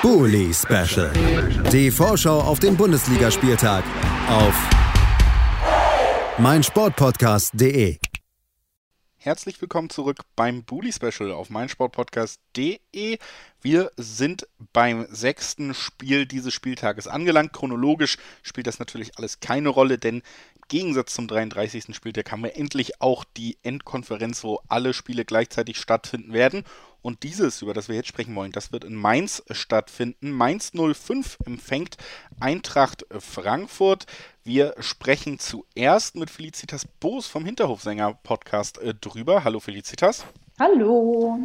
Bully Special. Die Vorschau auf den Bundesligaspieltag auf meinsportpodcast.de. Herzlich willkommen zurück beim Bully Special auf meinsportpodcast.de. Wir sind beim sechsten Spiel dieses Spieltages angelangt. Chronologisch spielt das natürlich alles keine Rolle, denn im Gegensatz zum 33. Spieltag haben wir endlich auch die Endkonferenz, wo alle Spiele gleichzeitig stattfinden werden. Und dieses, über das wir jetzt sprechen wollen, das wird in Mainz stattfinden. Mainz 05 empfängt Eintracht Frankfurt. Wir sprechen zuerst mit Felicitas Boos vom Hinterhofsänger-Podcast äh, drüber. Hallo Felicitas. Hallo.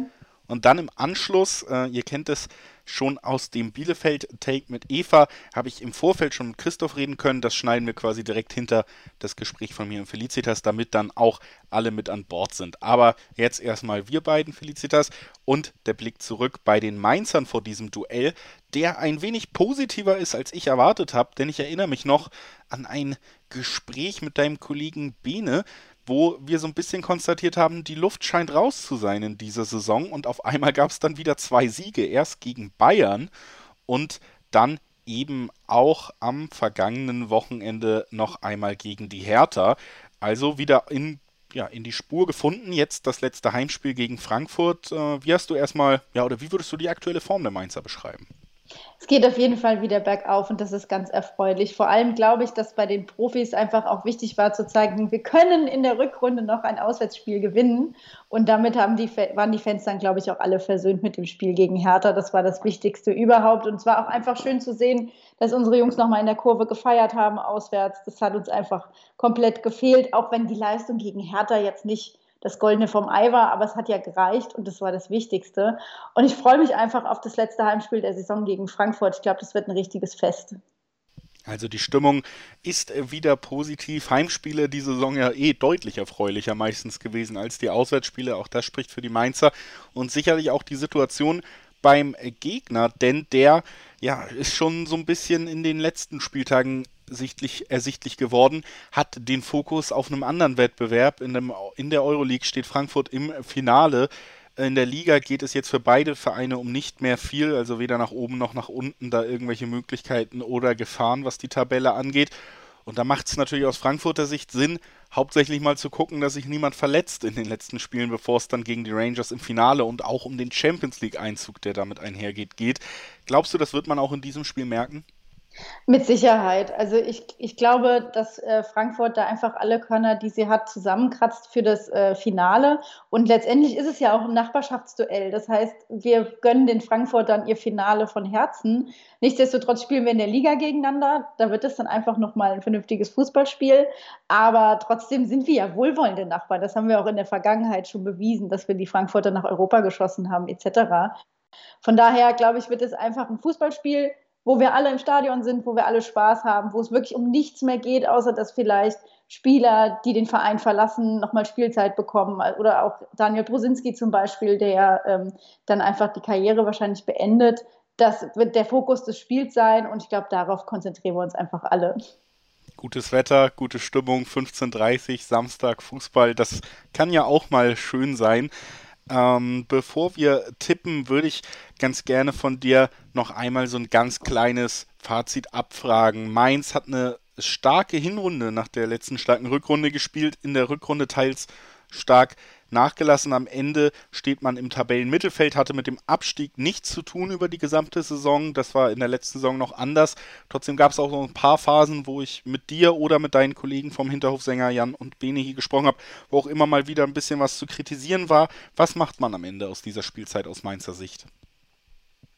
Und dann im Anschluss, äh, ihr kennt es schon aus dem Bielefeld-Take mit Eva, habe ich im Vorfeld schon mit Christoph reden können. Das schneiden wir quasi direkt hinter das Gespräch von mir und Felicitas, damit dann auch alle mit an Bord sind. Aber jetzt erstmal wir beiden, Felicitas, und der Blick zurück bei den Mainzern vor diesem Duell, der ein wenig positiver ist, als ich erwartet habe, denn ich erinnere mich noch an ein Gespräch mit deinem Kollegen Bene, wo wir so ein bisschen konstatiert haben, die Luft scheint raus zu sein in dieser Saison und auf einmal gab es dann wieder zwei Siege, erst gegen Bayern und dann eben auch am vergangenen Wochenende noch einmal gegen die Hertha. Also wieder in, ja, in die Spur gefunden. Jetzt das letzte Heimspiel gegen Frankfurt. Äh, wie hast du erstmal, ja, oder wie würdest du die aktuelle Form der Mainzer beschreiben? Es geht auf jeden Fall wieder bergauf und das ist ganz erfreulich. Vor allem glaube ich, dass bei den Profis einfach auch wichtig war zu zeigen, wir können in der Rückrunde noch ein Auswärtsspiel gewinnen. Und damit haben die, waren die Fans dann, glaube ich, auch alle versöhnt mit dem Spiel gegen Hertha. Das war das Wichtigste überhaupt. Und es war auch einfach schön zu sehen, dass unsere Jungs nochmal in der Kurve gefeiert haben auswärts. Das hat uns einfach komplett gefehlt, auch wenn die Leistung gegen Hertha jetzt nicht das Goldene vom Ei war, aber es hat ja gereicht und das war das Wichtigste. Und ich freue mich einfach auf das letzte Heimspiel der Saison gegen Frankfurt. Ich glaube, das wird ein richtiges Fest. Also die Stimmung ist wieder positiv. Heimspiele die Saison ja eh deutlich erfreulicher meistens gewesen als die Auswärtsspiele. Auch das spricht für die Mainzer. Und sicherlich auch die Situation beim Gegner, denn der ja, ist schon so ein bisschen in den letzten Spieltagen sichtlich, ersichtlich geworden, hat den Fokus auf einem anderen Wettbewerb. In, dem, in der Euroleague steht Frankfurt im Finale. In der Liga geht es jetzt für beide Vereine um nicht mehr viel, also weder nach oben noch nach unten da irgendwelche Möglichkeiten oder Gefahren, was die Tabelle angeht. Und da macht es natürlich aus Frankfurter Sicht Sinn, hauptsächlich mal zu gucken, dass sich niemand verletzt in den letzten Spielen, bevor es dann gegen die Rangers im Finale und auch um den Champions League-Einzug, der damit einhergeht, geht. Glaubst du, das wird man auch in diesem Spiel merken? Mit Sicherheit. Also ich, ich glaube, dass äh, Frankfurt da einfach alle Körner, die sie hat, zusammenkratzt für das äh, Finale. Und letztendlich ist es ja auch ein Nachbarschaftsduell. Das heißt, wir gönnen den Frankfurtern ihr Finale von Herzen. Nichtsdestotrotz spielen wir in der Liga gegeneinander. Da wird es dann einfach nochmal ein vernünftiges Fußballspiel. Aber trotzdem sind wir ja wohlwollende Nachbarn. Das haben wir auch in der Vergangenheit schon bewiesen, dass wir die Frankfurter nach Europa geschossen haben, etc. Von daher, glaube ich, wird es einfach ein Fußballspiel wo wir alle im Stadion sind, wo wir alle Spaß haben, wo es wirklich um nichts mehr geht, außer dass vielleicht Spieler, die den Verein verlassen, nochmal Spielzeit bekommen. Oder auch Daniel Brosinski zum Beispiel, der ähm, dann einfach die Karriere wahrscheinlich beendet. Das wird der Fokus des Spiels sein und ich glaube, darauf konzentrieren wir uns einfach alle. Gutes Wetter, gute Stimmung, 15.30 Samstag Fußball, das kann ja auch mal schön sein. Ähm, bevor wir tippen, würde ich ganz gerne von dir noch einmal so ein ganz kleines Fazit abfragen. Mainz hat eine starke Hinrunde nach der letzten starken Rückrunde gespielt, in der Rückrunde teils stark nachgelassen. Am Ende steht man im Tabellenmittelfeld, hatte mit dem Abstieg nichts zu tun über die gesamte Saison. Das war in der letzten Saison noch anders. Trotzdem gab es auch so ein paar Phasen, wo ich mit dir oder mit deinen Kollegen vom Hinterhofsänger Jan und Bene gesprochen habe, wo auch immer mal wieder ein bisschen was zu kritisieren war. Was macht man am Ende aus dieser Spielzeit aus Mainzer Sicht?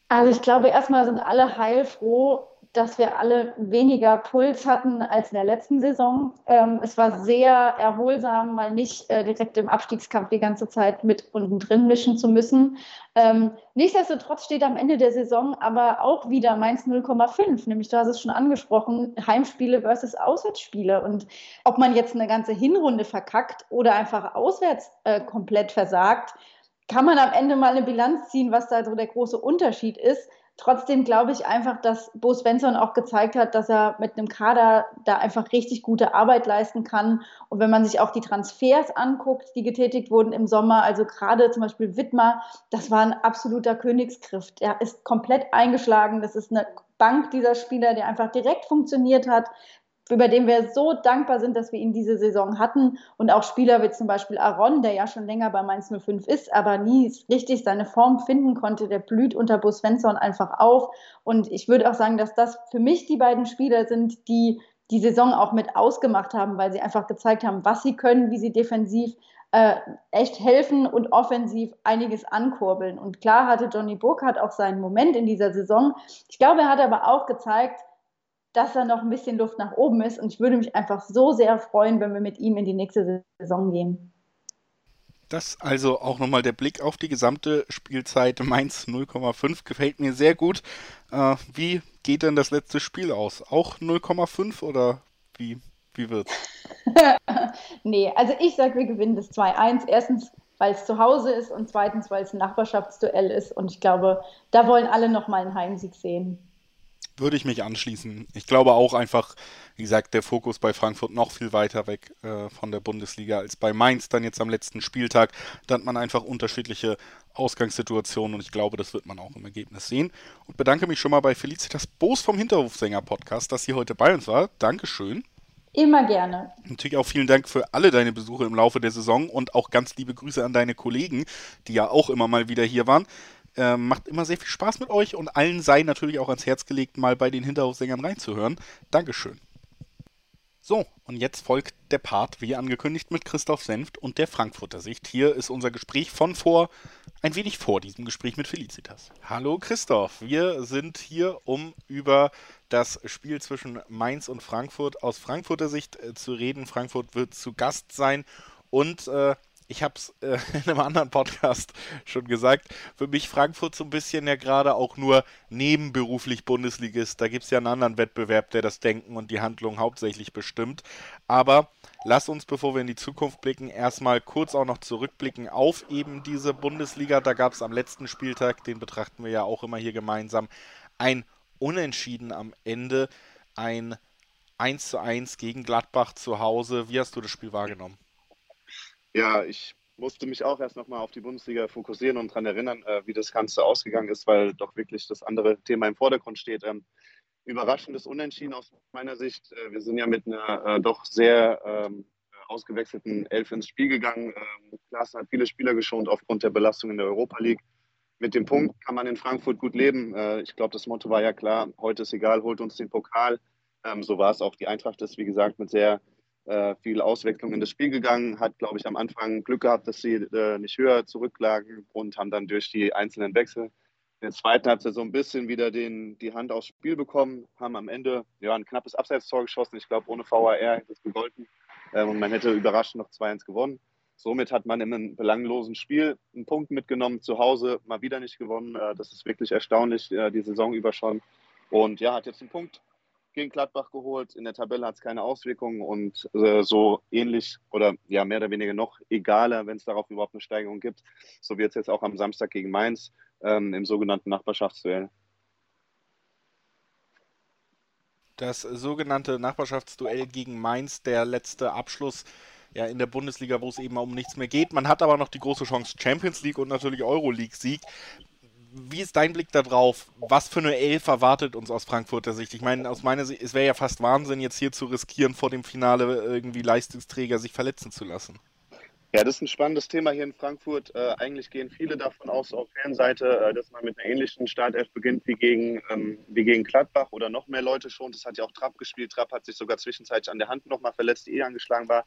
Also ich glaube, erstmal sind alle heilfroh, dass wir alle weniger Puls hatten als in der letzten Saison. Ähm, es war sehr erholsam, mal nicht äh, direkt im Abstiegskampf die ganze Zeit mit unten drin mischen zu müssen. Ähm, nichtsdestotrotz steht am Ende der Saison aber auch wieder Mainz 0,5, nämlich du hast es schon angesprochen, Heimspiele versus Auswärtsspiele. Und ob man jetzt eine ganze Hinrunde verkackt oder einfach auswärts äh, komplett versagt, kann man am Ende mal eine Bilanz ziehen, was da so der große Unterschied ist Trotzdem glaube ich einfach, dass Bo Svensson auch gezeigt hat, dass er mit einem Kader da einfach richtig gute Arbeit leisten kann. Und wenn man sich auch die Transfers anguckt, die getätigt wurden im Sommer, also gerade zum Beispiel Wittmer, das war ein absoluter Königsgriff. Der ist komplett eingeschlagen. Das ist eine Bank dieser Spieler, der einfach direkt funktioniert hat über den wir so dankbar sind, dass wir ihn diese Saison hatten. Und auch Spieler wie zum Beispiel Aaron, der ja schon länger bei Mainz 05 ist, aber nie richtig seine Form finden konnte, der blüht unter Bus Svensson einfach auf. Und ich würde auch sagen, dass das für mich die beiden Spieler sind, die die Saison auch mit ausgemacht haben, weil sie einfach gezeigt haben, was sie können, wie sie defensiv äh, echt helfen und offensiv einiges ankurbeln. Und klar hatte Johnny Burkhardt auch seinen Moment in dieser Saison. Ich glaube, er hat aber auch gezeigt, dass da noch ein bisschen Luft nach oben ist. Und ich würde mich einfach so sehr freuen, wenn wir mit ihm in die nächste Saison gehen. Das also auch nochmal der Blick auf die gesamte Spielzeit. Mainz 0,5 gefällt mir sehr gut. Äh, wie geht denn das letzte Spiel aus? Auch 0,5 oder wie, wie wird's? nee, also ich sage, wir gewinnen das 2-1. Erstens, weil es zu Hause ist und zweitens, weil es ein Nachbarschaftsduell ist. Und ich glaube, da wollen alle nochmal einen Heimsieg sehen würde ich mich anschließen. Ich glaube auch einfach, wie gesagt, der Fokus bei Frankfurt noch viel weiter weg äh, von der Bundesliga als bei Mainz dann jetzt am letzten Spieltag. Da hat man einfach unterschiedliche Ausgangssituationen und ich glaube, das wird man auch im Ergebnis sehen. Und bedanke mich schon mal bei Felicitas Boos vom Hinterhofsänger-Podcast, dass sie heute bei uns war. Dankeschön. Immer gerne. Natürlich auch vielen Dank für alle deine Besuche im Laufe der Saison und auch ganz liebe Grüße an deine Kollegen, die ja auch immer mal wieder hier waren. Ähm, macht immer sehr viel Spaß mit euch und allen sei natürlich auch ans Herz gelegt, mal bei den Hinterhofsängern reinzuhören. Dankeschön. So, und jetzt folgt der Part, wie angekündigt, mit Christoph Senft und der Frankfurter Sicht. Hier ist unser Gespräch von vor, ein wenig vor diesem Gespräch mit Felicitas. Hallo Christoph, wir sind hier, um über das Spiel zwischen Mainz und Frankfurt aus Frankfurter Sicht äh, zu reden. Frankfurt wird zu Gast sein und äh, ich habe es äh, in einem anderen Podcast schon gesagt, für mich Frankfurt so ein bisschen ja gerade auch nur nebenberuflich Bundesligist. Da gibt es ja einen anderen Wettbewerb, der das Denken und die Handlung hauptsächlich bestimmt. Aber lass uns, bevor wir in die Zukunft blicken, erstmal kurz auch noch zurückblicken auf eben diese Bundesliga. Da gab es am letzten Spieltag, den betrachten wir ja auch immer hier gemeinsam, ein Unentschieden am Ende, ein 1 zu 1 gegen Gladbach zu Hause. Wie hast du das Spiel wahrgenommen? Ja, ich musste mich auch erst nochmal auf die Bundesliga fokussieren und daran erinnern, äh, wie das Ganze ausgegangen ist, weil doch wirklich das andere Thema im Vordergrund steht. Ähm, überraschendes Unentschieden aus meiner Sicht. Äh, wir sind ja mit einer äh, doch sehr ähm, ausgewechselten Elf ins Spiel gegangen. Ähm, Klaassen hat viele Spieler geschont aufgrund der Belastung in der Europa League. Mit dem Punkt kann man in Frankfurt gut leben. Ich glaube, das Motto war ja klar, heute ist egal, holt uns den Pokal. Ähm, so war es auch. Die Eintracht ist, wie gesagt, mit sehr äh, viel Auswechslung in das Spiel gegangen, hat, glaube ich, am Anfang Glück gehabt, dass sie äh, nicht höher zurücklagen und haben dann durch die einzelnen Wechsel in der zweiten Halbzeit so ein bisschen wieder den, die Hand aufs Spiel bekommen, haben am Ende ja, ein knappes Abseitstor geschossen. Ich glaube, ohne VAR hätte es gegolten äh, und man hätte überraschend noch 2-1 gewonnen. Somit hat man in einem belanglosen Spiel einen Punkt mitgenommen, zu Hause mal wieder nicht gewonnen. Äh, das ist wirklich erstaunlich, äh, die Saison über schon. Und ja, hat jetzt einen Punkt gegen Gladbach geholt. In der Tabelle hat es keine Auswirkungen und äh, so ähnlich oder ja mehr oder weniger noch egaler, wenn es darauf überhaupt eine Steigerung gibt. So wird es jetzt auch am Samstag gegen Mainz ähm, im sogenannten Nachbarschaftsduell. Das sogenannte Nachbarschaftsduell gegen Mainz, der letzte Abschluss ja, in der Bundesliga, wo es eben um nichts mehr geht. Man hat aber noch die große Chance Champions League und natürlich Euroleague-Sieg wie ist dein Blick darauf? Was für eine Elf erwartet uns aus Frankfurter Sicht? Ich meine, aus meiner Sicht, es wäre ja fast Wahnsinn, jetzt hier zu riskieren, vor dem Finale irgendwie Leistungsträger sich verletzen zu lassen. Ja, das ist ein spannendes Thema hier in Frankfurt. Äh, eigentlich gehen viele davon aus, auf Fernseite, äh, dass man mit einer ähnlichen Startelf beginnt wie gegen, ähm, wie gegen Gladbach oder noch mehr Leute schon. Das hat ja auch Trapp gespielt. Trapp hat sich sogar zwischenzeitlich an der Hand nochmal verletzt, die eh angeschlagen war.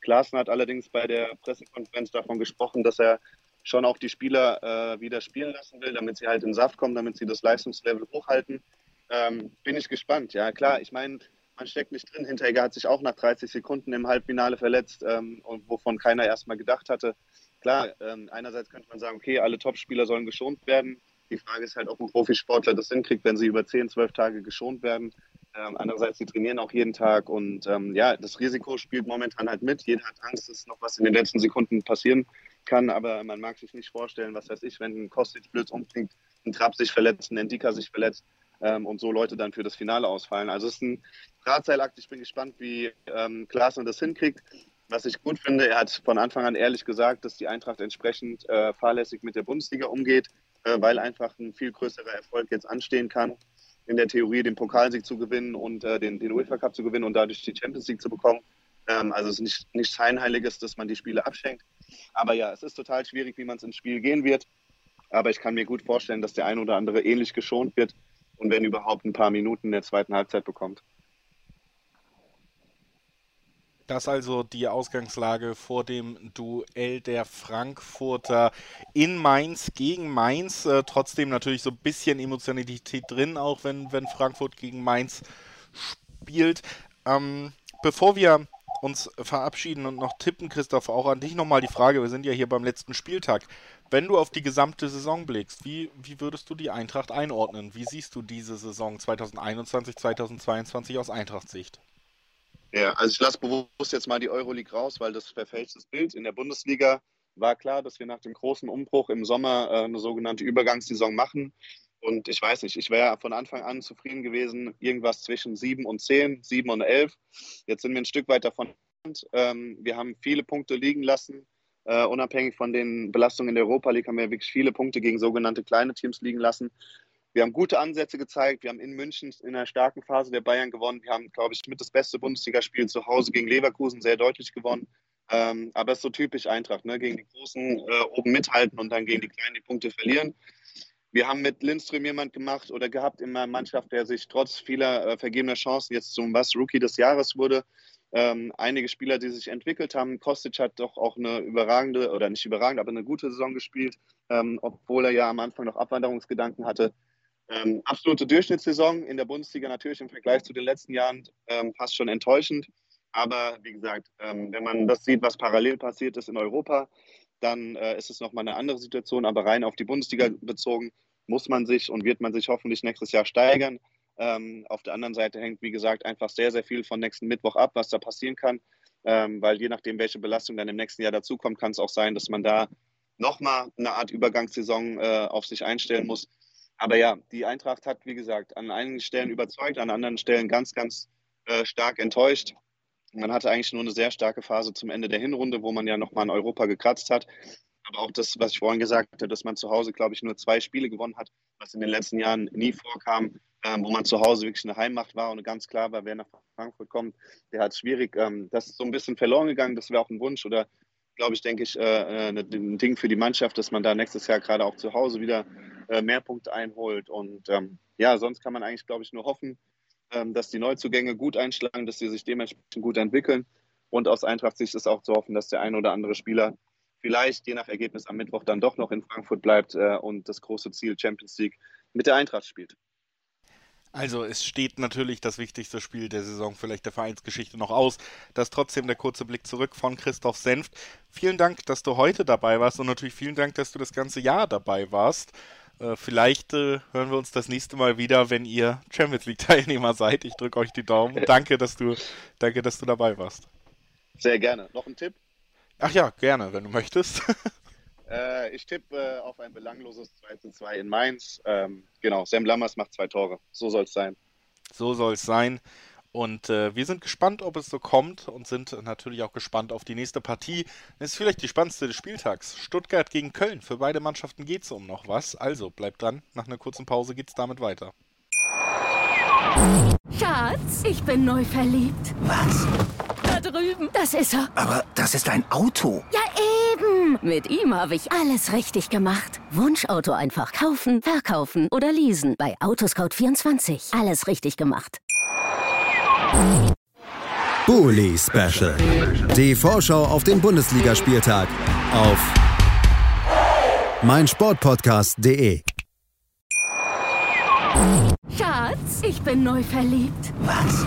Klaassen hat allerdings bei der Pressekonferenz davon gesprochen, dass er schon auch die Spieler äh, wieder spielen lassen will, damit sie halt in Saft kommen, damit sie das Leistungslevel hochhalten. Ähm, bin ich gespannt. Ja, klar, ich meine, man steckt nicht drin. Hinteregger hat sich auch nach 30 Sekunden im Halbfinale verletzt, ähm, und wovon keiner erstmal gedacht hatte. Klar, ähm, einerseits könnte man sagen, okay, alle Topspieler sollen geschont werden. Die Frage ist halt, ob ein Profisportler das hinkriegt, wenn sie über 10, 12 Tage geschont werden. Ähm, andererseits, sie trainieren auch jeden Tag und ähm, ja, das Risiko spielt momentan halt mit. Jeder hat Angst, dass noch was in den letzten Sekunden passieren kann, aber man mag sich nicht vorstellen, was weiß ich, wenn ein Kostic blöd umklingt, ein Trapp sich verletzt, ein Endika sich verletzt ähm, und so Leute dann für das Finale ausfallen. Also es ist ein Drahtseilakt. Ich bin gespannt, wie ähm, Klaassen das hinkriegt. Was ich gut finde, er hat von Anfang an ehrlich gesagt, dass die Eintracht entsprechend äh, fahrlässig mit der Bundesliga umgeht, äh, weil einfach ein viel größerer Erfolg jetzt anstehen kann, in der Theorie den Pokalsieg zu gewinnen und äh, den, den UEFA Cup zu gewinnen und dadurch die Champions League zu bekommen. Ähm, also es ist nicht, nichts Scheinheiliges, dass man die Spiele abschenkt. Aber ja, es ist total schwierig, wie man es ins Spiel gehen wird. Aber ich kann mir gut vorstellen, dass der ein oder andere ähnlich geschont wird und wenn überhaupt ein paar Minuten in der zweiten Halbzeit bekommt. Das also die Ausgangslage vor dem Duell der Frankfurter in Mainz gegen Mainz. Äh, trotzdem natürlich so ein bisschen Emotionalität drin, auch wenn, wenn Frankfurt gegen Mainz spielt. Ähm, bevor wir uns verabschieden und noch tippen, Christoph, auch an dich nochmal die Frage, wir sind ja hier beim letzten Spieltag. Wenn du auf die gesamte Saison blickst, wie, wie würdest du die Eintracht einordnen? Wie siehst du diese Saison 2021, 2022 aus Eintracht-Sicht? Ja, also ich lasse bewusst jetzt mal die Euroleague raus, weil das verfälscht das Bild. In der Bundesliga war klar, dass wir nach dem großen Umbruch im Sommer äh, eine sogenannte Übergangssaison machen. Und ich weiß nicht, ich wäre von Anfang an zufrieden gewesen, irgendwas zwischen sieben und zehn, sieben und elf. Jetzt sind wir ein Stück weit davon. Ähm, wir haben viele Punkte liegen lassen. Uh, unabhängig von den Belastungen in der Europa League haben wir wirklich viele Punkte gegen sogenannte kleine Teams liegen lassen. Wir haben gute Ansätze gezeigt. Wir haben in München in einer starken Phase der Bayern gewonnen. Wir haben, glaube ich, mit das beste Bundesligaspiel zu Hause gegen Leverkusen sehr deutlich gewonnen. Ähm, aber es ist so typisch Eintracht, ne? gegen die Großen äh, oben mithalten und dann gegen die Kleinen die Punkte verlieren. Wir haben mit Lindström jemand gemacht oder gehabt in meiner Mannschaft, der sich trotz vieler äh, vergebener Chancen jetzt zum was Rookie des Jahres wurde. Ähm, einige Spieler, die sich entwickelt haben. Kostic hat doch auch eine überragende, oder nicht überragend, aber eine gute Saison gespielt, ähm, obwohl er ja am Anfang noch Abwanderungsgedanken hatte. Ähm, absolute Durchschnittssaison in der Bundesliga natürlich im Vergleich zu den letzten Jahren ähm, fast schon enttäuschend. Aber wie gesagt, ähm, wenn man das sieht, was parallel passiert ist in Europa, dann äh, ist es nochmal eine andere Situation. Aber rein auf die Bundesliga bezogen muss man sich und wird man sich hoffentlich nächstes Jahr steigern. Ähm, auf der anderen Seite hängt, wie gesagt, einfach sehr, sehr viel von nächsten Mittwoch ab, was da passieren kann. Ähm, weil je nachdem, welche Belastung dann im nächsten Jahr dazukommt, kann es auch sein, dass man da nochmal eine Art Übergangssaison äh, auf sich einstellen muss. Aber ja, die Eintracht hat, wie gesagt, an einigen Stellen überzeugt, an anderen Stellen ganz, ganz äh, stark enttäuscht. Man hatte eigentlich nur eine sehr starke Phase zum Ende der Hinrunde, wo man ja nochmal in Europa gekratzt hat. Aber auch das, was ich vorhin gesagt habe, dass man zu Hause, glaube ich, nur zwei Spiele gewonnen hat, was in den letzten Jahren nie vorkam, ähm, wo man zu Hause wirklich eine Heimmacht war und ganz klar war, wer nach Frankfurt kommt, der hat es schwierig. Ähm, das ist so ein bisschen verloren gegangen. Das wäre auch ein Wunsch oder glaube ich, denke ich, äh, äh ein Ding für die Mannschaft, dass man da nächstes Jahr gerade auch zu Hause wieder äh, mehr Punkte einholt. Und ähm, ja, sonst kann man eigentlich, glaube ich, nur hoffen, ähm, dass die Neuzugänge gut einschlagen, dass sie sich dementsprechend gut entwickeln. Und aus Eintracht-Sicht ist auch zu hoffen, dass der ein oder andere Spieler vielleicht je nach Ergebnis am Mittwoch dann doch noch in Frankfurt bleibt äh, und das große Ziel Champions League mit der Eintracht spielt. Also es steht natürlich das wichtigste Spiel der Saison, vielleicht der Vereinsgeschichte noch aus. Das ist trotzdem der kurze Blick zurück von Christoph Senft. Vielen Dank, dass du heute dabei warst und natürlich vielen Dank, dass du das ganze Jahr dabei warst. Äh, vielleicht äh, hören wir uns das nächste Mal wieder, wenn ihr Champions League Teilnehmer seid. Ich drücke euch die Daumen. Danke, dass du, danke, dass du dabei warst. Sehr gerne. Noch ein Tipp? Ach ja, gerne, wenn du möchtest. Äh, ich tippe äh, auf ein belangloses 2 zu 2 in Mainz. Ähm, genau, Sam Lammers macht zwei Tore. So soll es sein. So soll es sein. Und äh, wir sind gespannt, ob es so kommt und sind natürlich auch gespannt auf die nächste Partie. Das ist vielleicht die spannendste des Spieltags. Stuttgart gegen Köln. Für beide Mannschaften geht es um noch was. Also bleibt dran. Nach einer kurzen Pause geht es damit weiter. Schatz, ich bin neu verliebt. Was? Das ist er. Aber das ist ein Auto. Ja, eben. Mit ihm habe ich alles richtig gemacht. Wunschauto einfach kaufen, verkaufen oder leasen. Bei Autoscout24. Alles richtig gemacht. Bully Special. Die Vorschau auf den Bundesligaspieltag auf meinsportpodcast.de. Schatz, ich bin neu verliebt. Was?